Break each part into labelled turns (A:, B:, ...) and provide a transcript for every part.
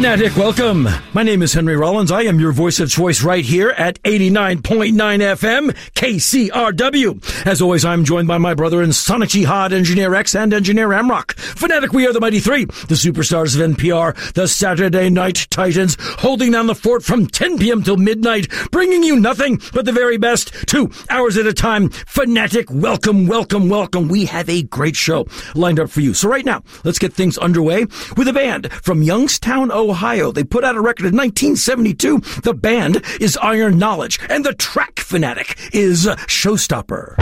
A: Fanatic, welcome. My name is Henry Rollins. I am your voice of choice right here at 89.9 FM KCRW. As always, I'm joined by my brother and Sonic Jihad, Engineer X, and Engineer Amrock. Fanatic, we are the Mighty Three, the superstars of NPR, the Saturday Night Titans, holding down the fort from 10 p.m. till midnight, bringing you nothing but the very best, two hours at a time. Fanatic, welcome, welcome, welcome. We have a great show lined up for you. So right now, let's get things underway with a band from Youngstown, Ohio. They put out a record in 1972. The band is Iron Knowledge, and the track fanatic is Showstopper.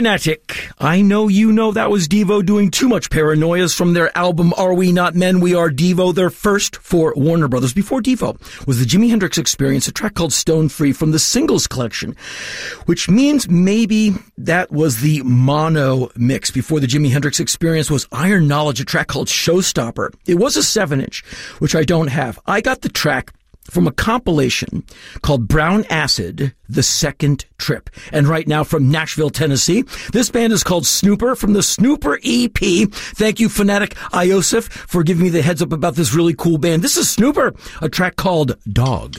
A: Fanatic. I know you know that was Devo doing too much paranoias from their album Are We Not Men? We Are Devo, their first for Warner Brothers. Before Devo was the Jimi Hendrix Experience, a track called Stone Free from the singles collection, which means maybe that was the mono mix. Before the Jimi Hendrix Experience was Iron Knowledge, a track called Showstopper. It was a seven inch, which I don't have. I got the track from a compilation called Brown Acid, The Second Trip. And right now from Nashville, Tennessee, this band is called Snooper from the Snooper EP. Thank you, Fanatic Iosif, for giving me the heads up about this really cool band. This is Snooper, a track called Dog.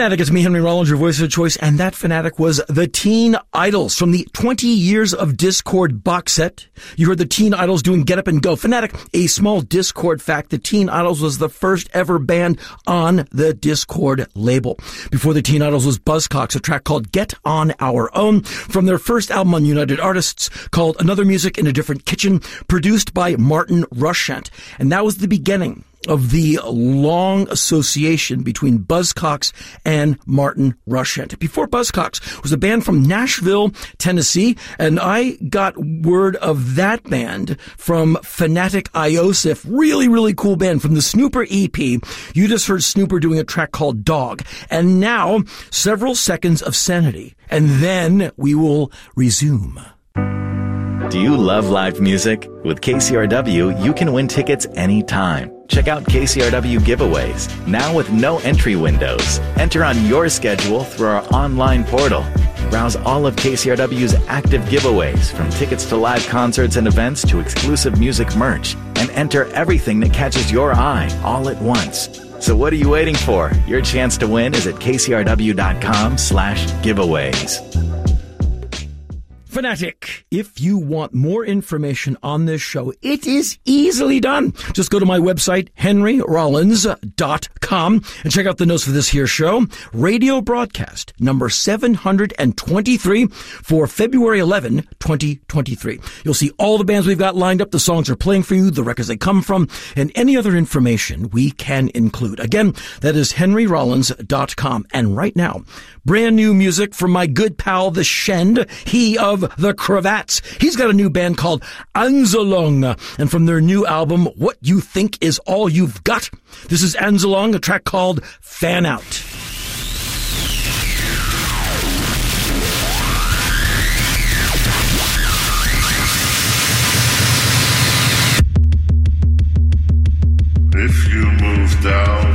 A: Fanatic, it's me, Henry Rollins, your voice of choice, and that fanatic was the Teen Idles from the 20 Years of Dischord box set. You heard the Teen Idles doing Get Up and Go. Fanatic, a small Dischord fact, the Teen Idles was the first ever band on the Dischord label. Before the Teen Idles was Buzzcocks, a track called Get On Our Own from their first album on United Artists called Another Music in a Different Kitchen, produced by Martin Rushent. And that was the beginning of the long association between Buzzcocks and Martin Rushent. Before Buzzcocks was a band from Nashville, Tennessee, and I got word of that band from Fanatic Iosif. Really, really cool band from the Snooper EP. You just heard Snooper doing a track called Dog. And now, several seconds of sanity. And then we will resume.
B: Do you love live music? With KCRW, you can win tickets anytime. Check out KCRW giveaways, now with no entry windows. Enter on your schedule through our online portal. Browse all of KCRW's active giveaways, from tickets to live concerts and events to exclusive music merch, and enter everything that catches your eye all at once. So what are you waiting for? Your chance to win is at kcrw.com slash giveaways.
A: Fanatic, if you want more information on this show, it is easily done. Just go to my website, henryrollins.com, and check out the notes for this here show. Radio broadcast number 723 for February 11, 2023. You'll see all the bands we've got lined up, the songs are playing for you, the records they come from, and any other information we can include. Again, that is henryrollins.com. And right now, brand new music from my good pal, the Shend, he of the Cravats. He's got a new band called Anzalong, and from their new album, What You Think Is All You've Got, this is Anzalong, a track called Fan Out.
C: If you move down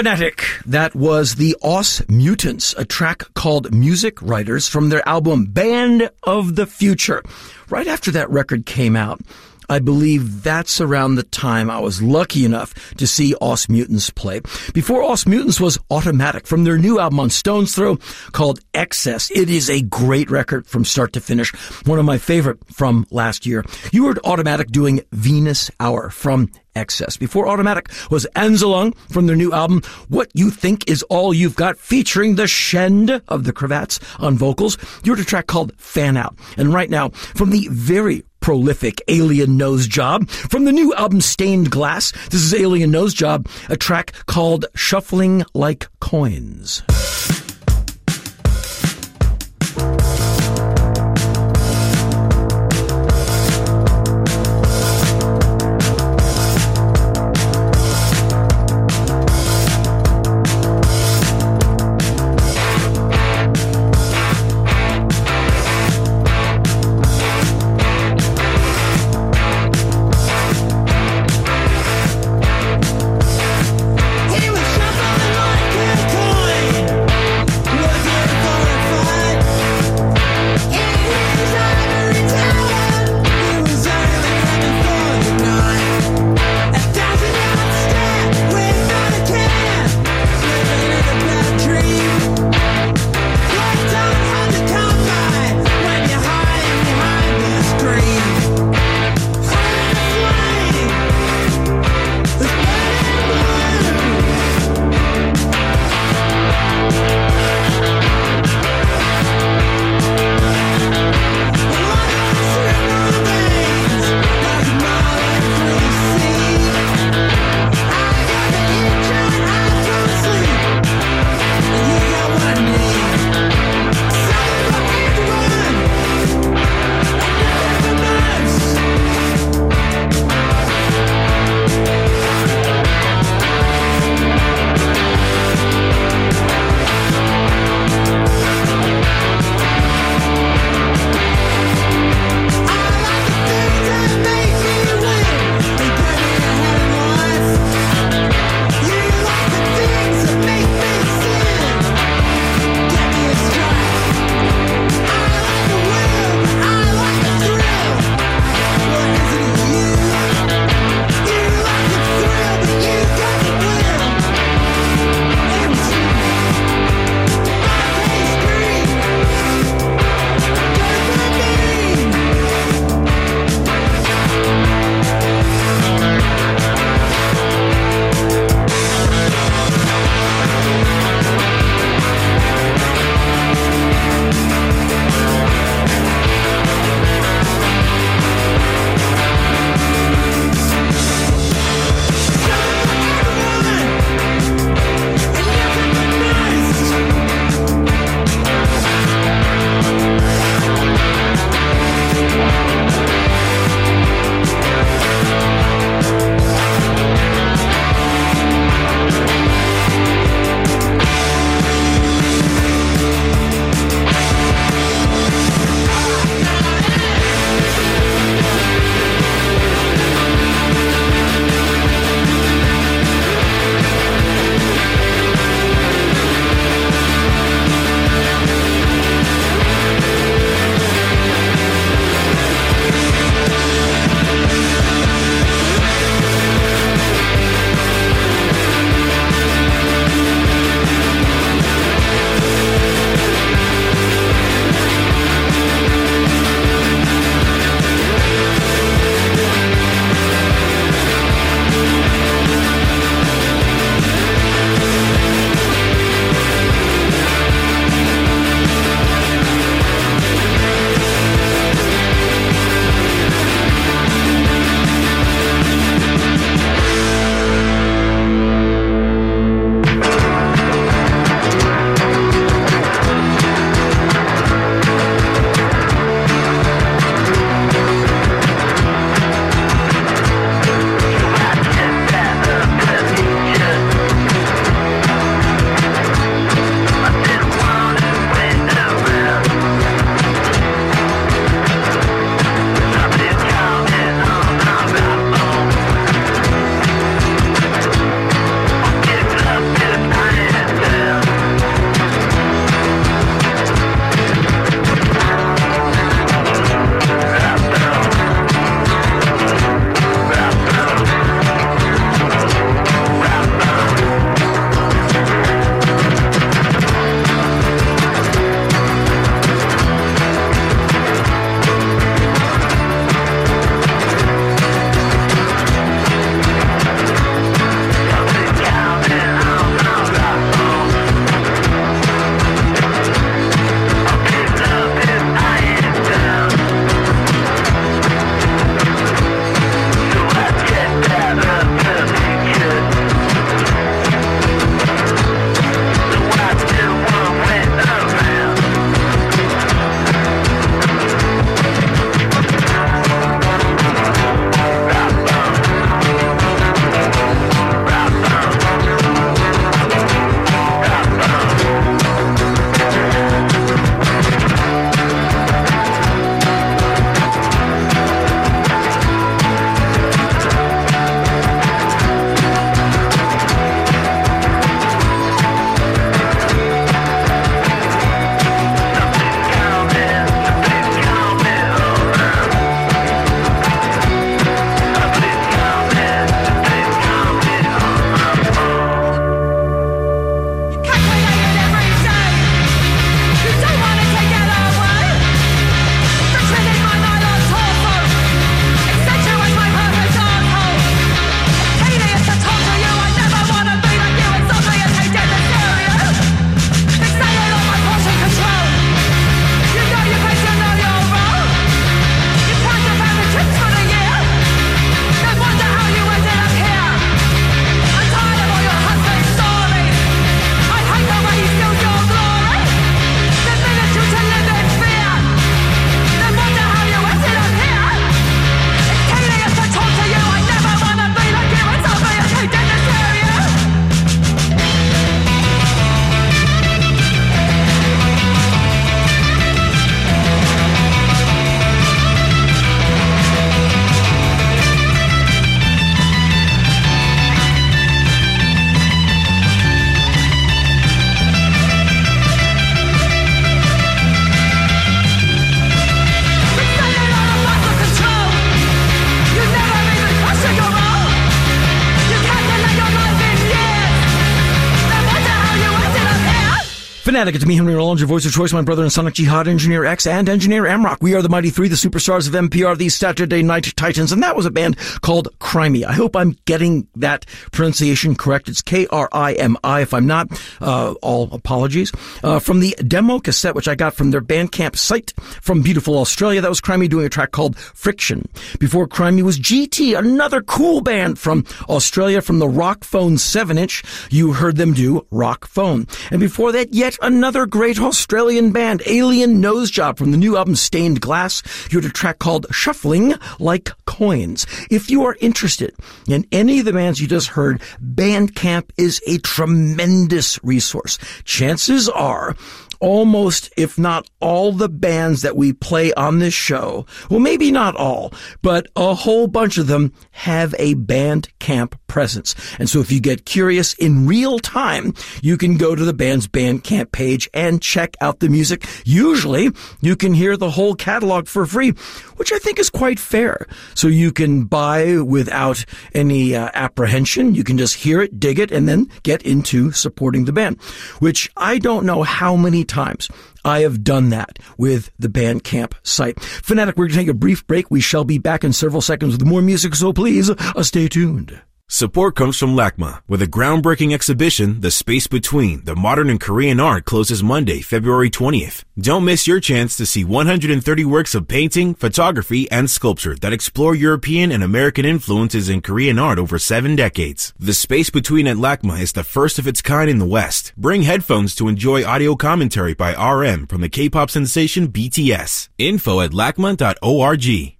A: Fanatic. That was the Os Mutantes, a track called Music Writers from their album Band of the Future. Right after that record came out, I believe that's around the time I was lucky enough to see Os Mutantes play. Before Os Mutantes was Automatic from their new album on Stones Throw called Excess. It is a great record from start to finish. One of my favorite from last year. You heard Automatic doing Venus Hour from Excess. Before Automatic was Anzalong from their new album, What You Think Is All You've Got, featuring the Shend of the Cravats on vocals. You heard a track called Fan Out. And right now, from the very prolific Alien Nosejob, from the new album Stained Glass, this is Alien Nosejob, a track called Shuffling Like Coins. Fanatic, it's me, Henry Rollins, your voice of choice, my brother and Sonic Jihad, Engineer X, and Engineer Amrock. We are the Mighty Three, the superstars of NPR, the Saturday Night Titans, and that was a band called Krimi. I hope I'm getting that pronunciation correct. It's K-R-I-M-I. If I'm not, uh, all apologies. Uh, from the demo cassette, which I got from their Bandcamp site from beautiful Australia, that was Krimi doing a track called Friction. Before Krimi was GT, another cool band from Australia, from the Rock Phone 7-inch. You heard them do Rock Phone. And before that, yet another great Australian band, Alien Nosejob from the new album Stained Glass. You heard a track called Shuffling Like Coins. If you are interested in any of the bands you just heard, Bandcamp is a tremendous resource. Chances are almost, if not all the bands that we play on this show, well, maybe not all, but a whole bunch of them have a band camp presence. And so if you get curious in real time, you can go to the band's Bandcamp page and check out the music. Usually you can hear the whole catalog for free, which I think is quite fair. So you can buy without any uh, apprehension. You can just hear it, dig it, and then get into supporting the band, which I don't know how many times I have done that with the Bandcamp site. Fanatic, we're going to take a brief break. We shall be back in several seconds with more music, so please uh, stay tuned.
D: Support comes from LACMA, with a groundbreaking exhibition, The Space Between, the Modern and Korean Art closes Monday, February 20th. Don't miss your chance to see 130 works of painting, photography, and sculpture that explore European and American influences in Korean art over seven decades. The Space Between at LACMA is the first of its kind in the West. Bring headphones to enjoy audio commentary by RM from the K-pop sensation BTS. Info at lacma.org.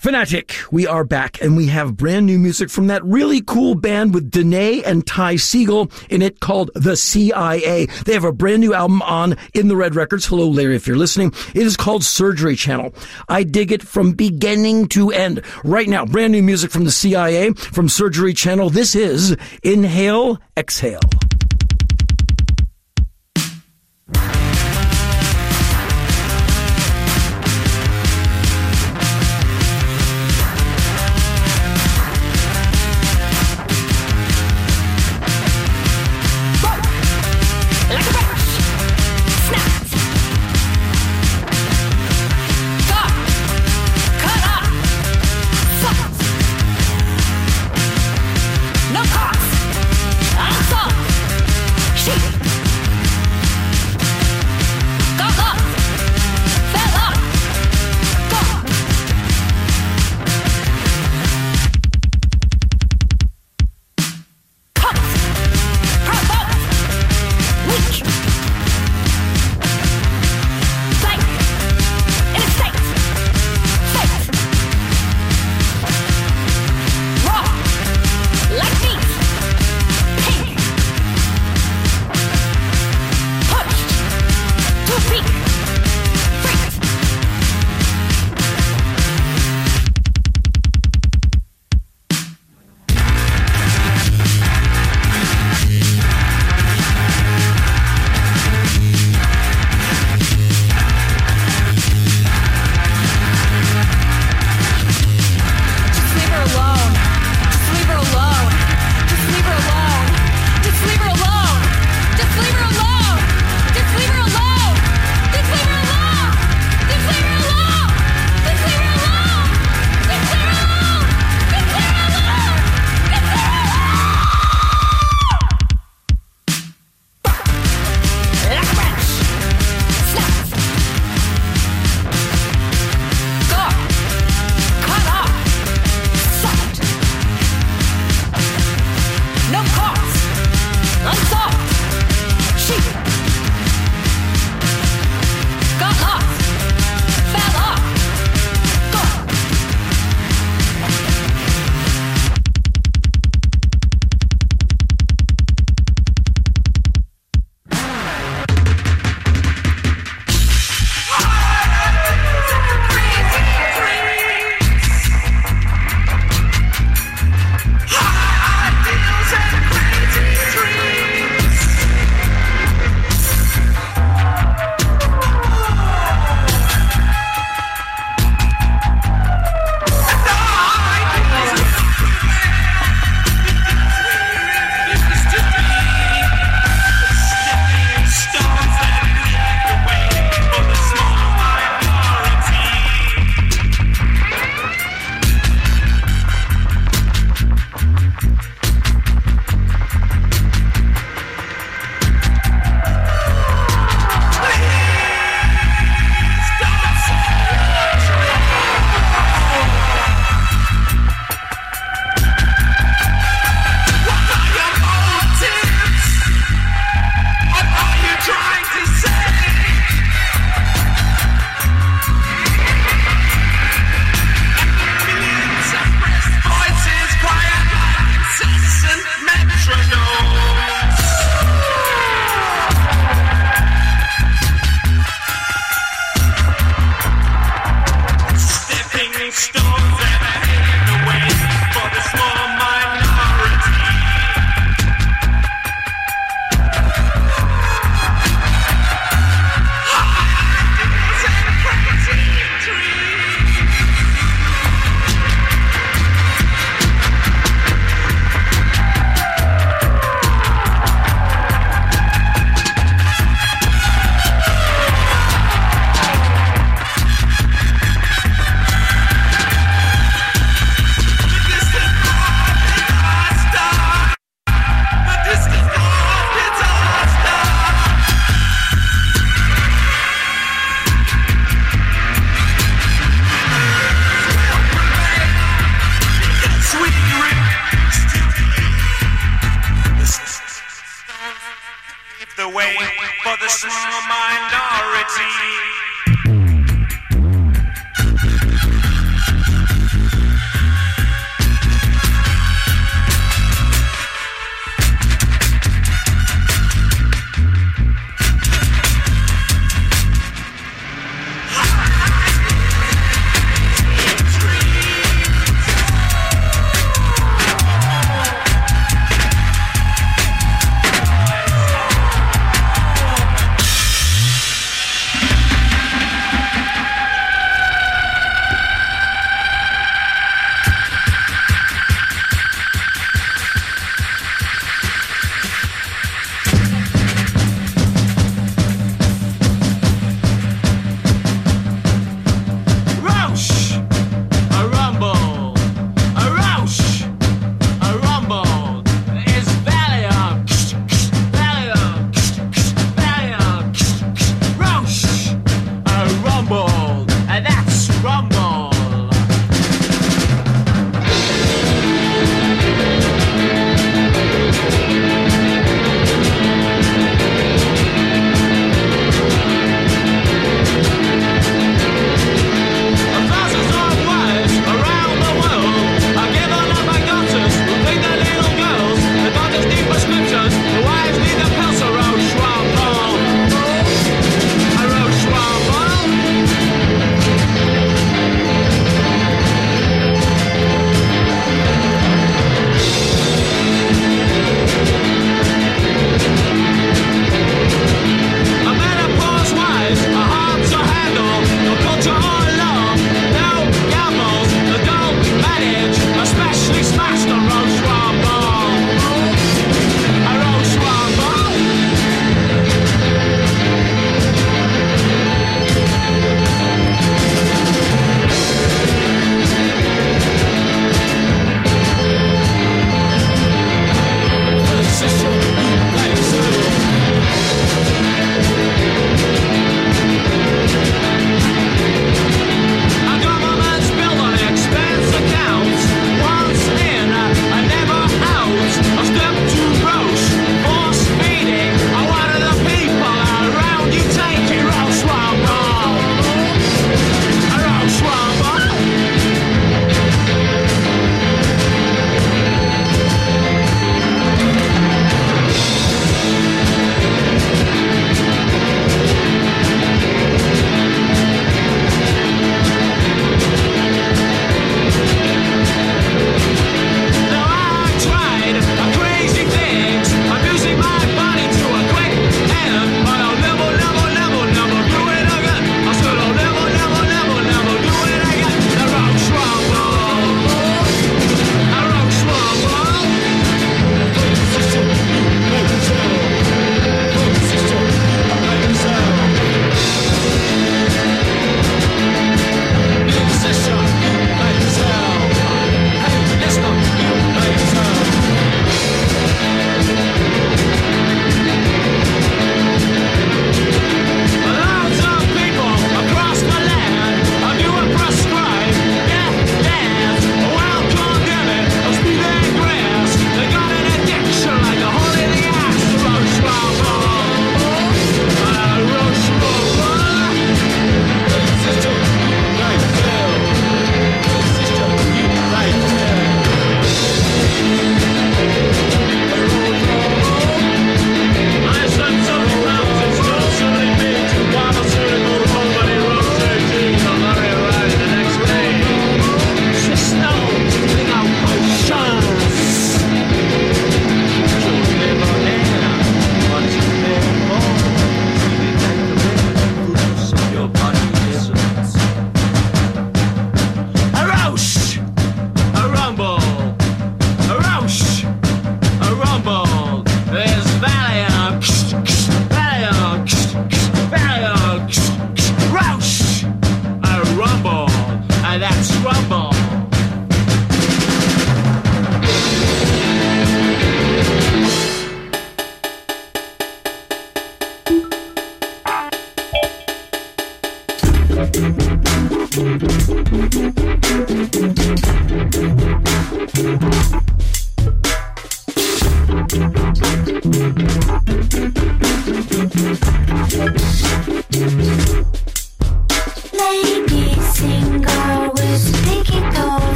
A: Fanatic, we are back and we have brand new music from that really cool band with Denée and Ty Segall in it called The CIA. They have a brand new album on In the Red Records. Hello, Larry, if you're listening. It is called Surgery Channel. I dig it from beginning to end. Right now, brand new music from the CIA, from Surgery Channel. This is Inhale, Exhale.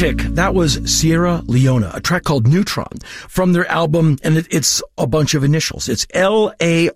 A: Phonetic. That was Sierra Leona, a track called Neutron from their album, and it, it's a bunch of initials. It's L-A-R-R-A.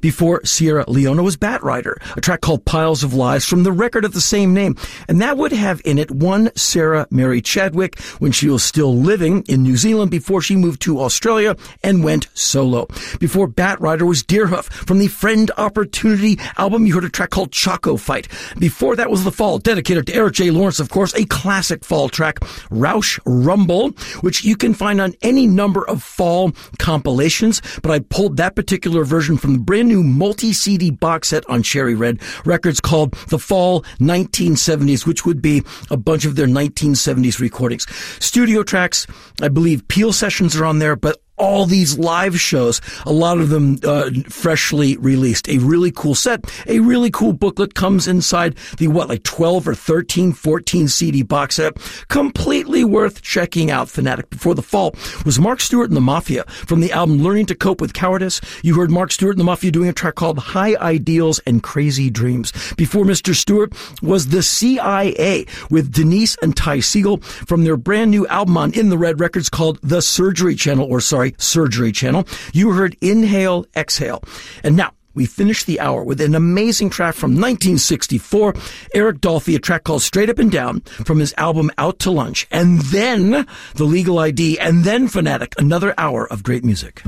A: Before Sierra Leona was Batrider, a track called Piles of Lies from the record of the same name. And that would have in it one Sarah Mary Chadwick when she was still living in New Zealand before she moved to Australia and went solo. Before Batrider was Deerhoof from the Friend Opportunity album. You heard a track called Choco Fight. Before that was The Fall, dedicated to Eric J. Lawrence, of course, a classic fall track, Rowche Rumble, which you can find on any number of fall compilations. But I pulled that particular version from the brand new multi CD box set on Cherry Red Records called The Fall 1970s, which would be a bunch of their 1970s recordings. Studio tracks, I believe Peel sessions are on there, but all these live shows, a lot of them uh, freshly released. A really cool set, a really cool booklet comes inside the what, like 12 or 13, 14 CD box set. Completely worth checking out. Fanatic Before the Fall was Mark Stewart and the Maffia from the album Learning to Cope with Cowardice. You heard Mark Stewart and the Maffia doing a track called High Ideals and Crazy Dreams. Before Mr. Stewart was the CIA with Denise and Ty Segall from their brand new album on In the Red Records called The Surgery Channel, or sorry, Surgery Channel. You heard Inhale, Exhale. And now, we finished the hour with an amazing track from 1964, Eric Dolphy, a track called Straight Up and Down from his album Out to Lunch, and then The Legal ID, and then Fanatic, another hour of great music.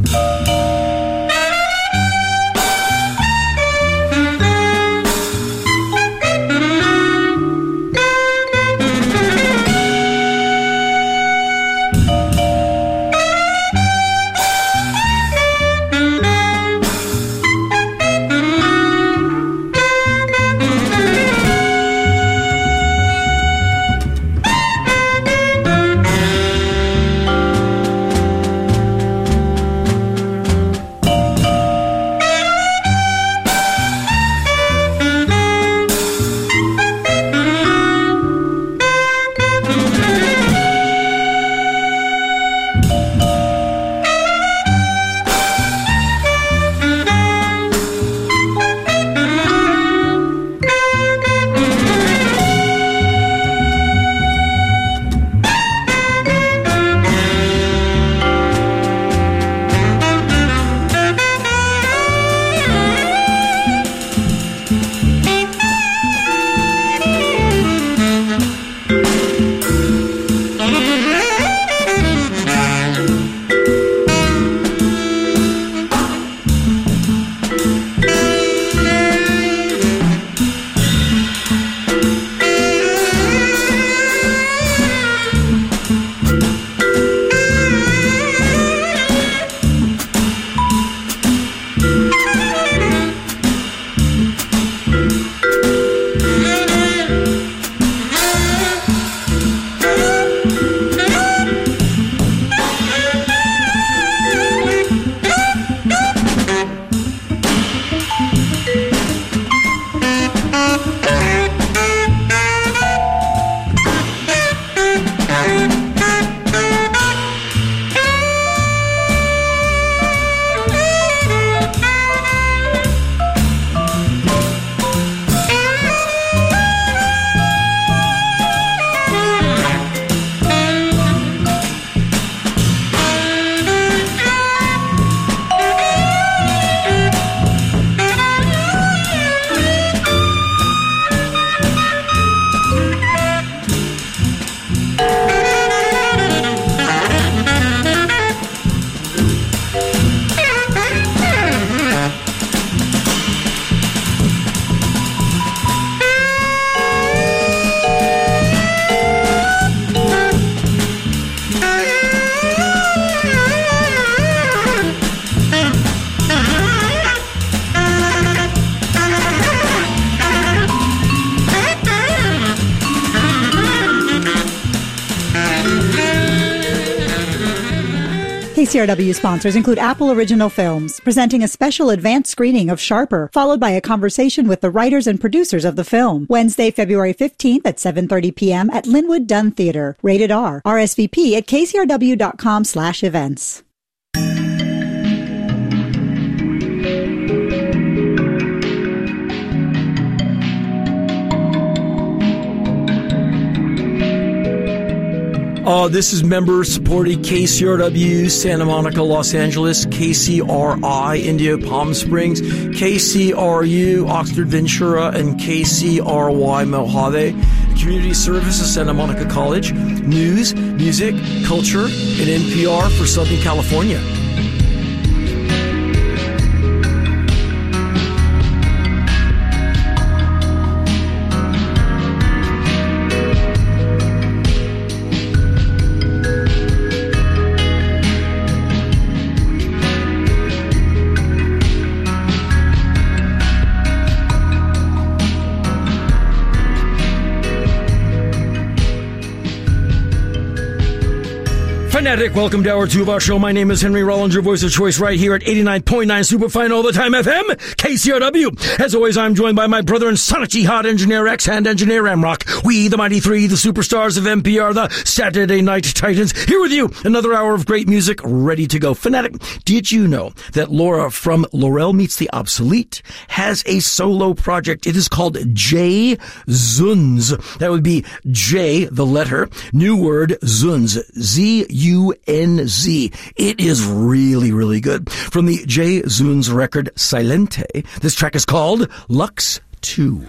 E: KCRW sponsors include Apple Original Films, presenting a special advanced screening of Sharper, followed by a conversation with the writers and producers of the film. Wednesday, February 15th at 7.30 p.m. at Linwood Dunn Theater. Rated R. RSVP at kcrw.com slash events.
A: Uh, this is member supported KCRW, Santa Monica, Los Angeles, KCRI, Indio, Palm Springs, KCRU, Oxnard, Ventura, and KCRY, Mojave. Community service services, Santa Monica College. News, music, culture, and NPR for Southern California. Welcome to our 2 of our show. My name is Henry Rollins, your voice of choice right here at 89.9 Superfine All the Time FM, KCRW. As always, I'm joined by my brother and Sonic Jihad Engineer X and Engineer Amrock. We, the Mighty Three, the superstars of NPR, the Saturday Night Titans, here with you. Another hour of great music ready to go. Fanatic, did you know that Laura from Laurel Meets the Obsolete has a solo project? It is called J Zuns. That would be J, the letter, new word, Zuns. Z U N Z. It is really, really good. From the J Zunz record Silente, this track is called Lux 2.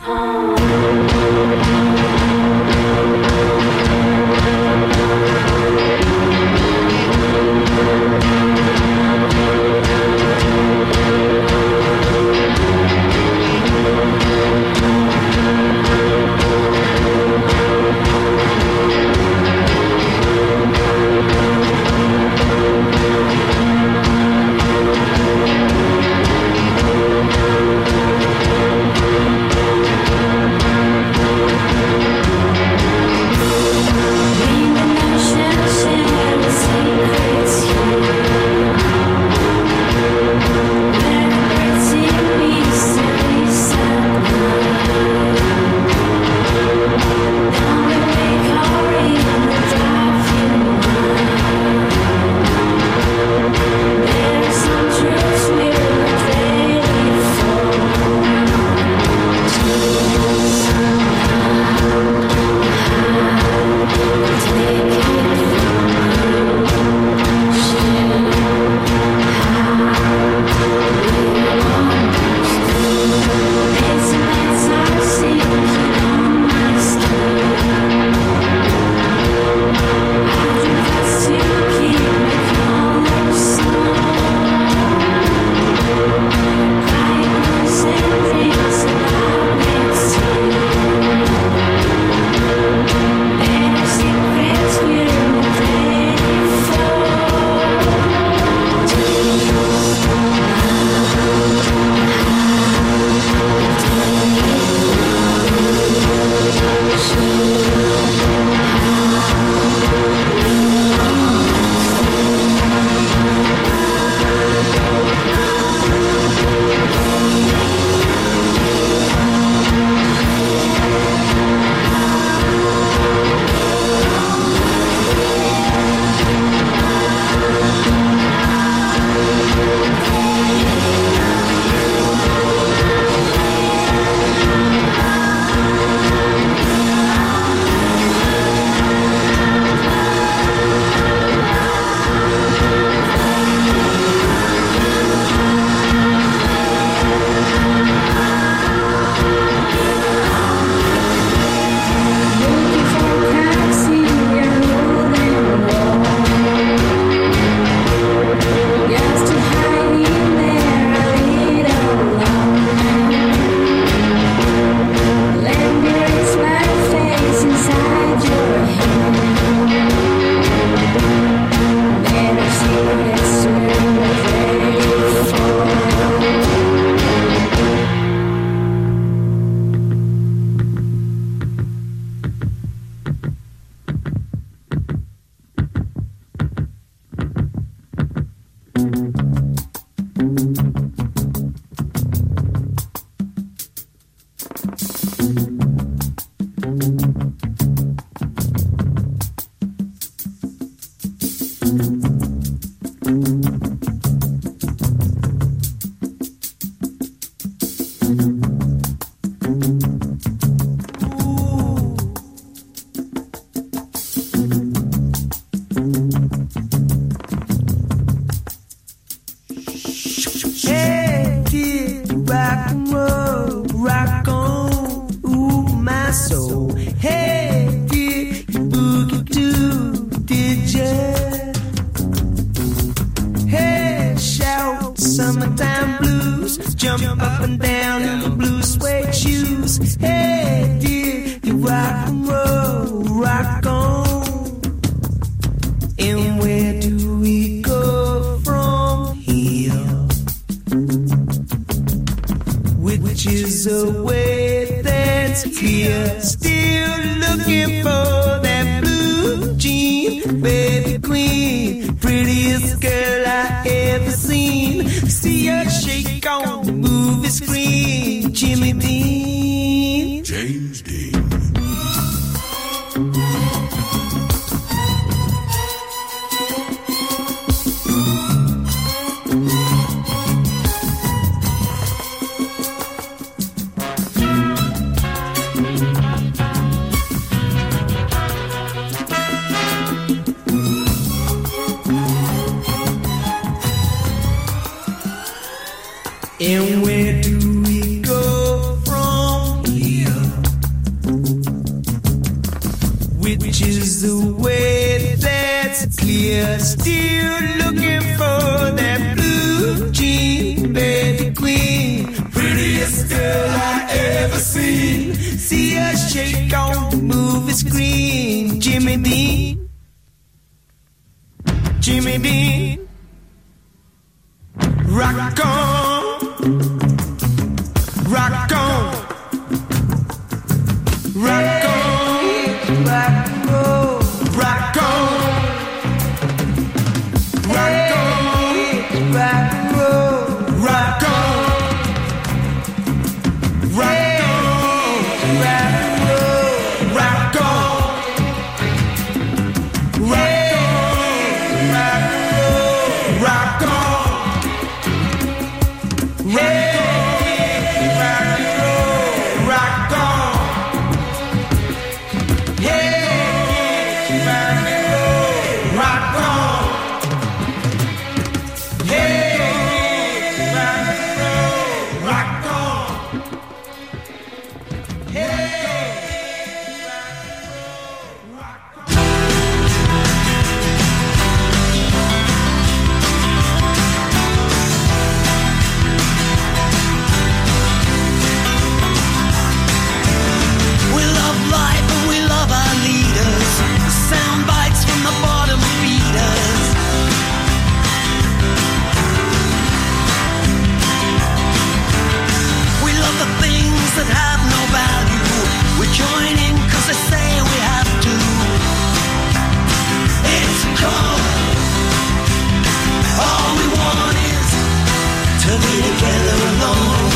F: be together alone.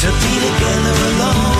F: To be together alone.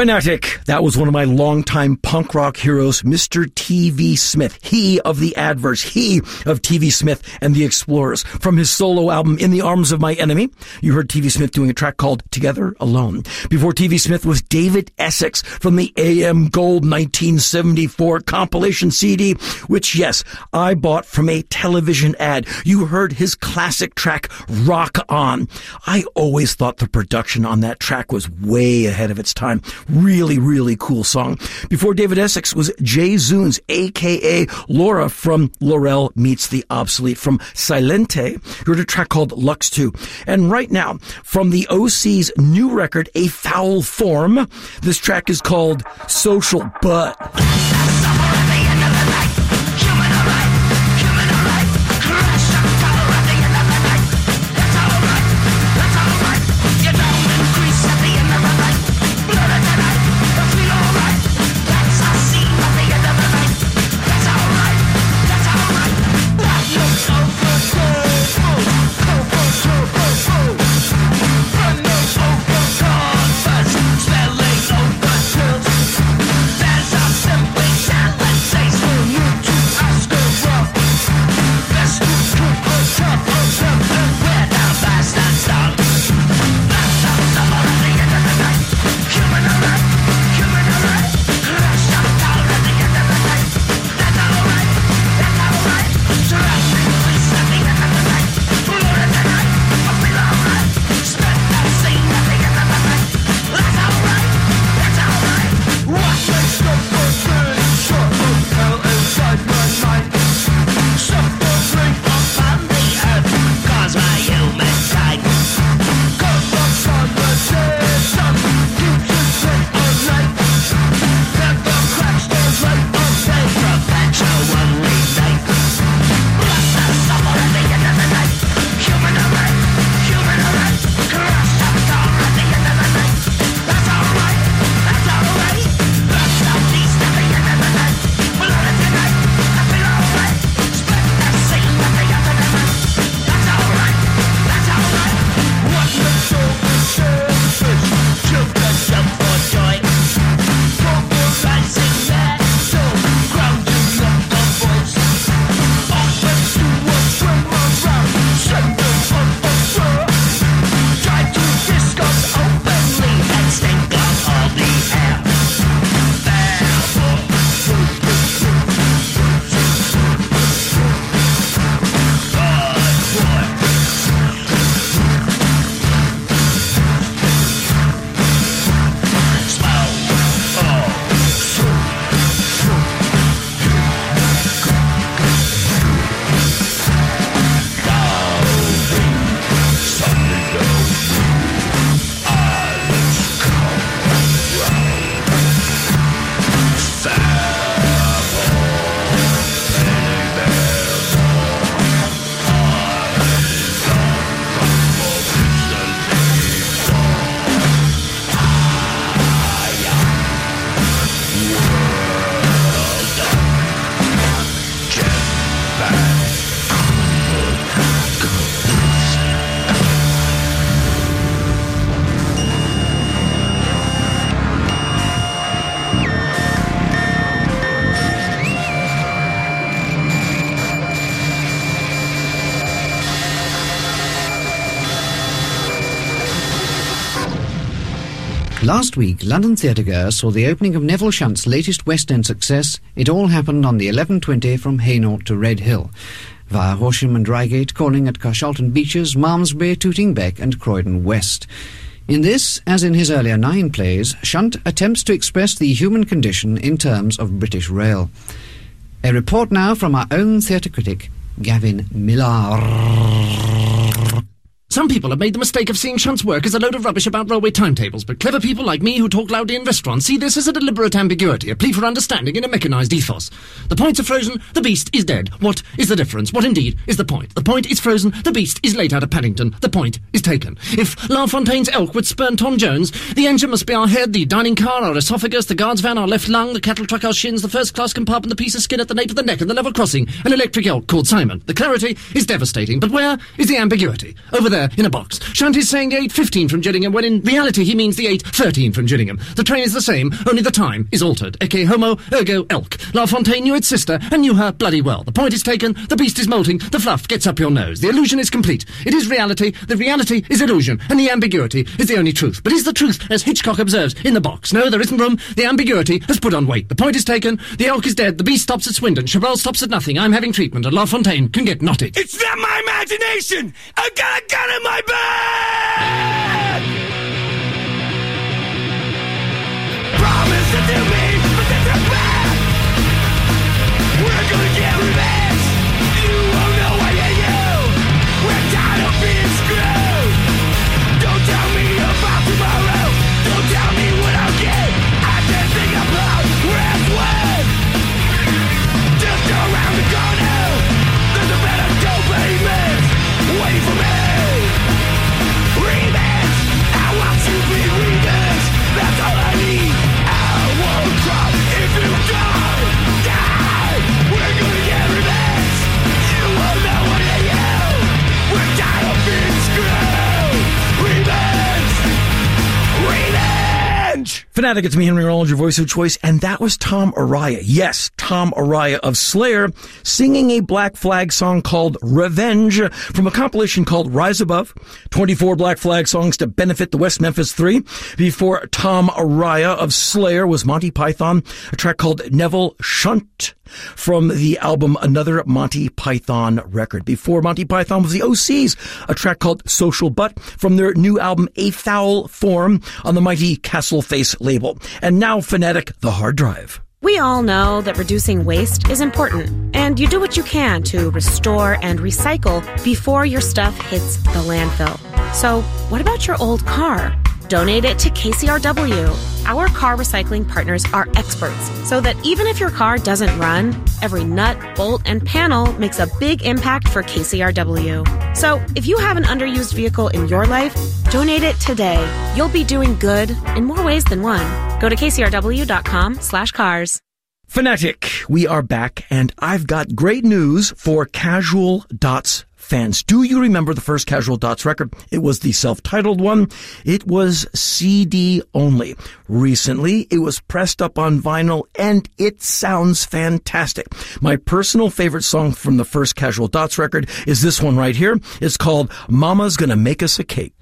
A: Fanatic. That was one of my longtime punk rock heroes, Mr. TV Smith. He of the Adverts. He of TV Smith and the Explorers. From his solo album, In the Arms of My Enemy, you heard TV Smith doing a track called Together Alone. Before TV Smith was David Essex from the AM Gold 1974 compilation CD, which, yes, I bought from a television ad. You heard his classic track, Rock On. I always thought the production on that track was way ahead of its time. Really, really cool song. Before David Essex was J Zunz, aka Laura from Lorelle Meets the Obsolete from Silente. You heard a track called Lux 2. And right now, from the Osees' new record, A Foul Form, this track is called Social Butt.
F: Last week, London theatregoers saw the opening of Neville Shunt's latest West End success. It all happened on the 11.20 from Hainault to Redhill, via Horsham and Reigate, calling at Carshalton Beeches, Malmesbury, Tooting Bec and Croydon West. In this, as in his earlier nine plays, Shunt attempts to express the human condition in terms of British rail. A report now from our own theatre critic, Gavin Millar.
G: Some people have made the mistake of seeing Shunt's work as a load of rubbish about railway timetables, but clever people like me who talk loudly in restaurants see this as a deliberate ambiguity, a plea for understanding in a mechanized ethos. The points are frozen, the beast is dead. What is the difference? What indeed is the point? The point is frozen, the beast is laid out of Paddington, the point is taken. If La Fontaine's elk would spurn Tom Jones, the engine must be our head, the dining car our esophagus, the guard's van our left lung, the cattle truck our shins, the first class compartment the piece of skin at the nape of the neck, and the level crossing, an electric elk called Simon. The clarity is devastating, but where is the ambiguity? Over there there in a box. Shanty's saying the 8.15 from Gillingham, when in reality he means the 8.13 from Gillingham. The train is the same, only the time is altered. Ecce homo, ergo elk. La Fontaine knew its sister, and knew her bloody well. The point is taken, the beast is molting, the fluff gets up your nose. The illusion is complete. It is reality, the reality is illusion, and the ambiguity is the only truth. But is the truth, as Hitchcock observes, in the box? No, there isn't room. The ambiguity has put on weight. The point is taken, the elk is dead, the beast stops at Swindon, Chabrol stops at nothing, I'm having treatment, and La Fontaine can get knotted.
H: It's not my imagination! I got a gun in my back!
A: Fanatic, it's me, Henry Rollins, your voice of choice, and that was Tom Araya. Yes, Tom Araya of Slayer, singing a Black Flag song called Revenge from a compilation called Rise Above, 24 Black Flag songs to benefit the West Memphis Three. Before Tom Araya of Slayer was Monty Python, a track called Neville Shunt from the album Another Monty Python Record. Before Monty Python was the Osees, a track called Social Butt from their new album A Foul Form on the mighty Castle Face label. And now Fanatic, The Hard Drive.
I: We all know that reducing waste is important, and you do what you can to restore and recycle before your stuff hits the landfill. So, what about your old car? Donate it to KCRW. Our car recycling partners are experts, so that even if your car doesn't run, every nut, bolt, and panel makes a big impact for KCRW. So, if you have an underused vehicle in your life, donate it today. You'll be doing good in more ways than one. Go to kcrw.com slash cars.
A: Fanatic, we are back, and I've got great news for Casual Dots fans. Do you remember the first Casual Dots record? It was the self-titled one. It was CD only. Recently, it was pressed up on vinyl, and it sounds fantastic. My personal favorite song from the first Casual Dots record is this one right here. It's called Mama's Gonna Make Us a Cake.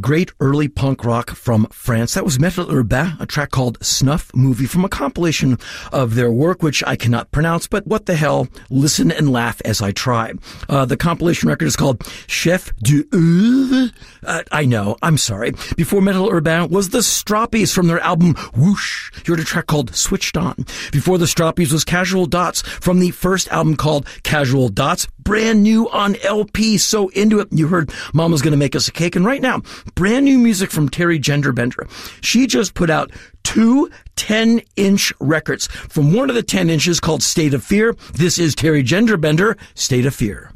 A: Great early punk rock from France. That was Metal Urbain, a track called Snuff Movie from a compilation of their work, which I cannot pronounce, but what the hell, listen and laugh as I try. Uh, the compilation record is called Chef du Uh, I know, I'm sorry. Before Metal Urbain was the Stroppies from their album Whoosh. You heard a track called Switched On. Before the Stroppies was Casual Dots from the first album called Casual Dots brand new on LP. So into it. You heard Mama's going to make us a cake. And right now, brand new music from Teri Gender Bender. She just put out two 10 inch records from one of the 10 inches called State of Fear. This is Teri Gender Bender, State of Fear.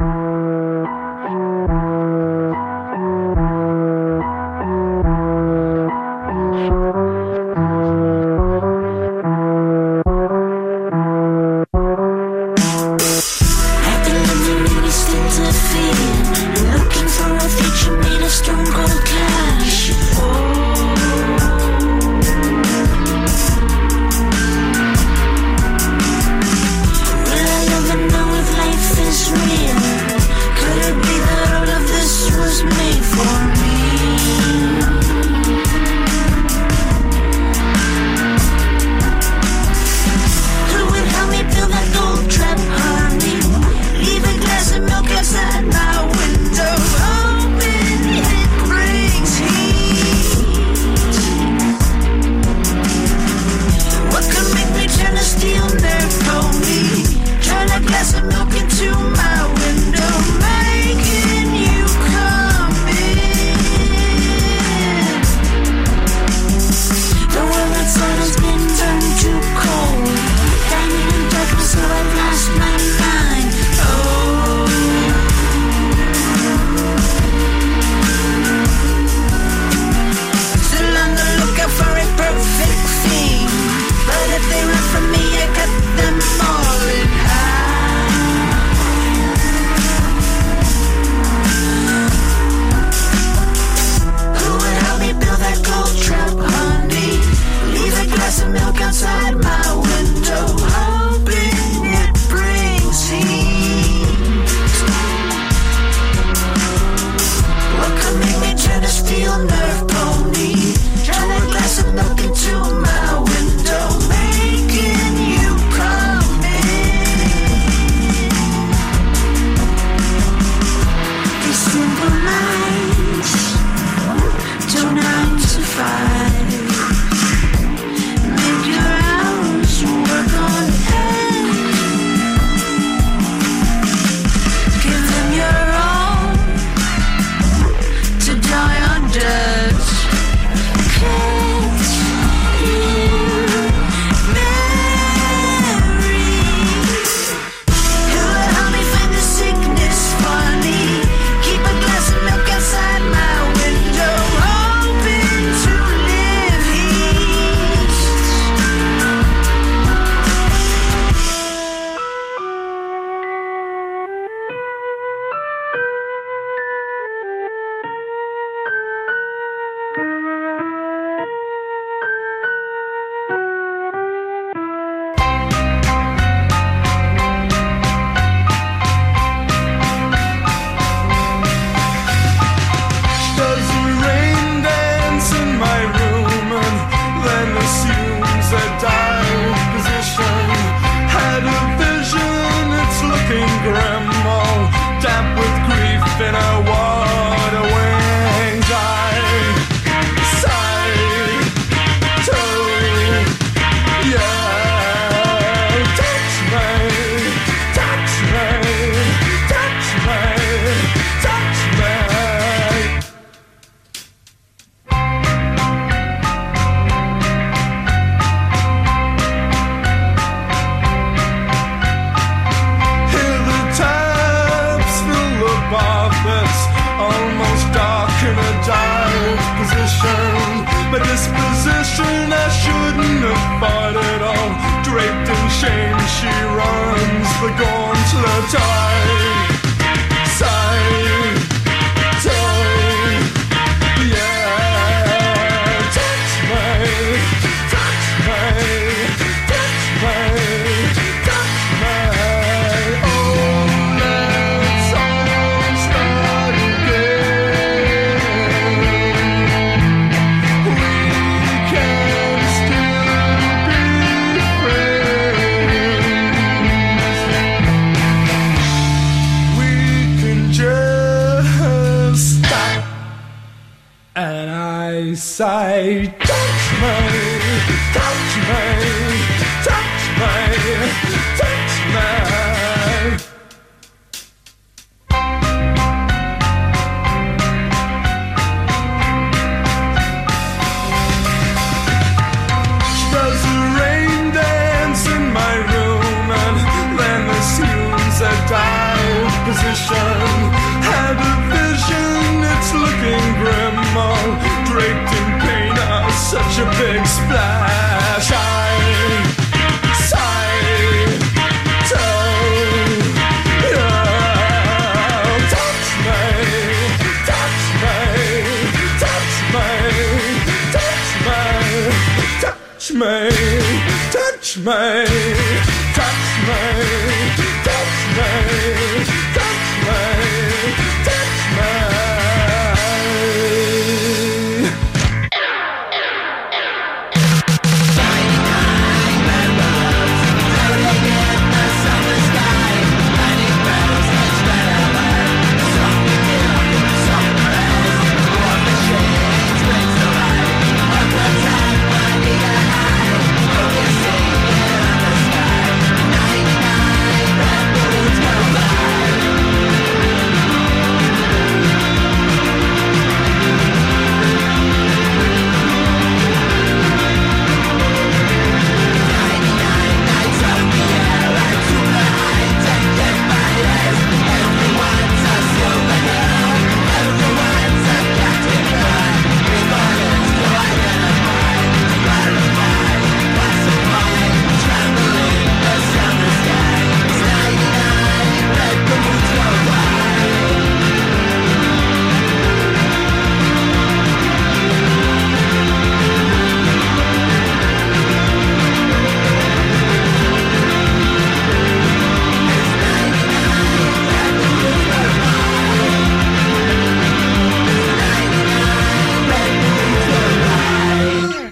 J: I shouldn't have fought at all. Draped in shame, she runs the gauntlet. I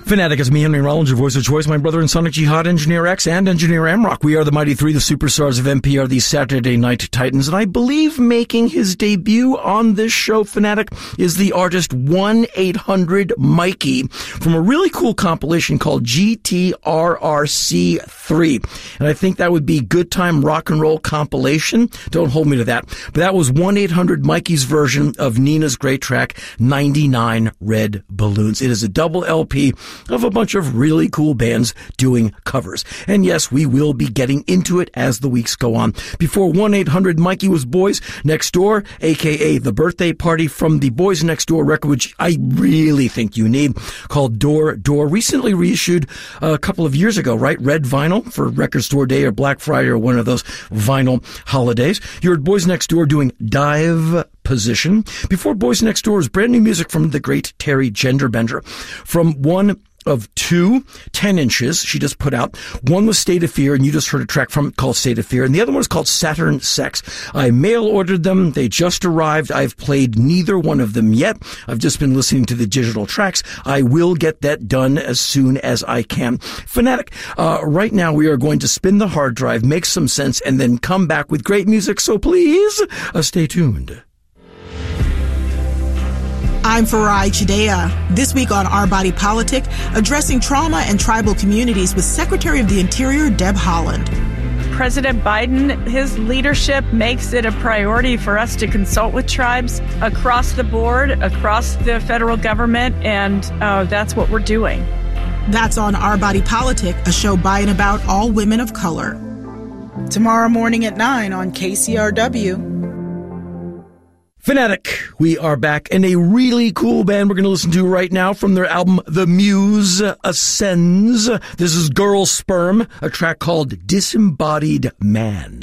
A: Fanatic is me, Henry Rollins, your voice of choice, my brother and Sonic Jihad, Engineer X, and Engineer Amrock. We are the Mighty Three, the superstars of NPR, the Saturday Night Titans, and I believe making his debut on this show, Fanatic, is the artist 1-800-Mikey from a really cool compilation called GTRRC3. And I think that would be Good Time Rock and Roll compilation. Don't hold me to that. But that was 1-800-Mikey's version of Nena's great track, 99 Red Balloons. It is a double LP of a bunch of really cool bands doing covers. And yes, we will be getting into it as the weeks go on. Before 1-800-Mikey was Boys Next Door, aka The Birthday Party from the Boys Next Door record, which I really think you need, called Door Door, recently reissued a couple of years ago, right? Red vinyl for Record Store Day or Black Friday or one of those vinyl holidays. You heard Boys Next Door doing Dive Position. Before Boys Next Door is brand new music from the great Teri Gender Bender. From one of two 10 inches she just put out. One was State of Fear, and you just heard a track from it called State of Fear, and the other one is called Saturn Sex. I mail ordered them. They just arrived. I've played neither one of them yet. I've just been listening to the digital tracks. I will get that done as soon as I can. Fanatic, uh, right now we are going to spin the hard drive, make some sense, and then come back with great music, so please uh, stay tuned.
K: I'm Farai Chideya. This week on Our Body Politic, addressing trauma and tribal communities with Secretary of the Interior Deb Haaland.
L: President Biden, his leadership makes it a priority for us to consult with tribes across the board, across the federal government, and uh, that's what we're doing.
K: That's on Our Body Politic, a show by and about all women of color. Tomorrow morning at 9 on KCRW.
M: Fanatic, we are back, and a really cool band we're going to listen to right now from their album The Muse Ascends. This is Girl Sperm, a track called Disembodied Man.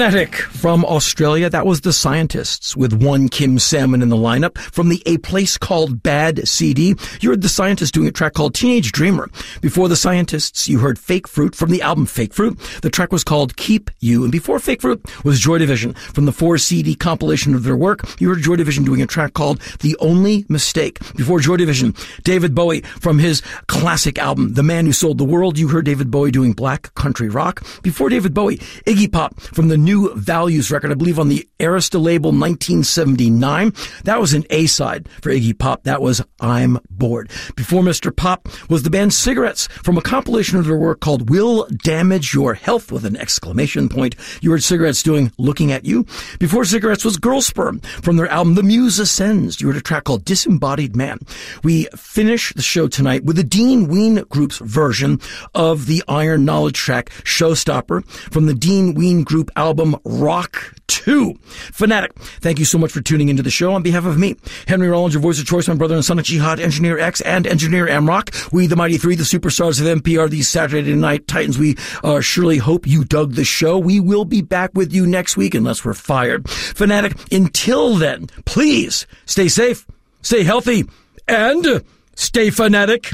A: Fanatic from Australia. That was the scientists with one Kim Salmon in the lineup from the A Place Called Bad CD. You heard the scientists doing a track called Teenage Dreamer. Before the scientists, you heard Fake Fruit from the album Fake Fruit. The track was called Keep You. And before Fake Fruit was Joy Division from the four CD compilation of their work. You heard Joy Division doing a track called The Only Mistake. Before Joy Division, David Bowie from his classic album The Man Who Sold the World. You heard David Bowie doing Black Country Rock. Before David Bowie, Iggy Pop from the New Values record, I believe on the Arista label 1979. That was an A-side for Iggy Pop. That was I'm Bored. Before Mr. Pop was the band From a compilation of their work called Will Damage Your Health with an exclamation point. You heard Cigarettes doing Looking at You. Before Cigarettes was Girl Sperm from their album The Muse Ascends. You heard a track called Disembodied Man. We finish the show tonight with the Dean Ween Group's version of the Iron Knowledge track Showstopper from the Dean Ween Group album Rock 2. Fanatic, thank you so much for tuning into the show. On behalf of me, Henry Rollins, your voice of choice, my brother and son of Jihad, Engineer X, and Engineer Amrock, we, the Mighty Three, the superstars of NPR, these Saturday Night Titans, we uh, surely hope you dug the show. We will be back with you next week unless we're fired. Fanatic, until then, please stay safe, stay healthy, and stay fanatic.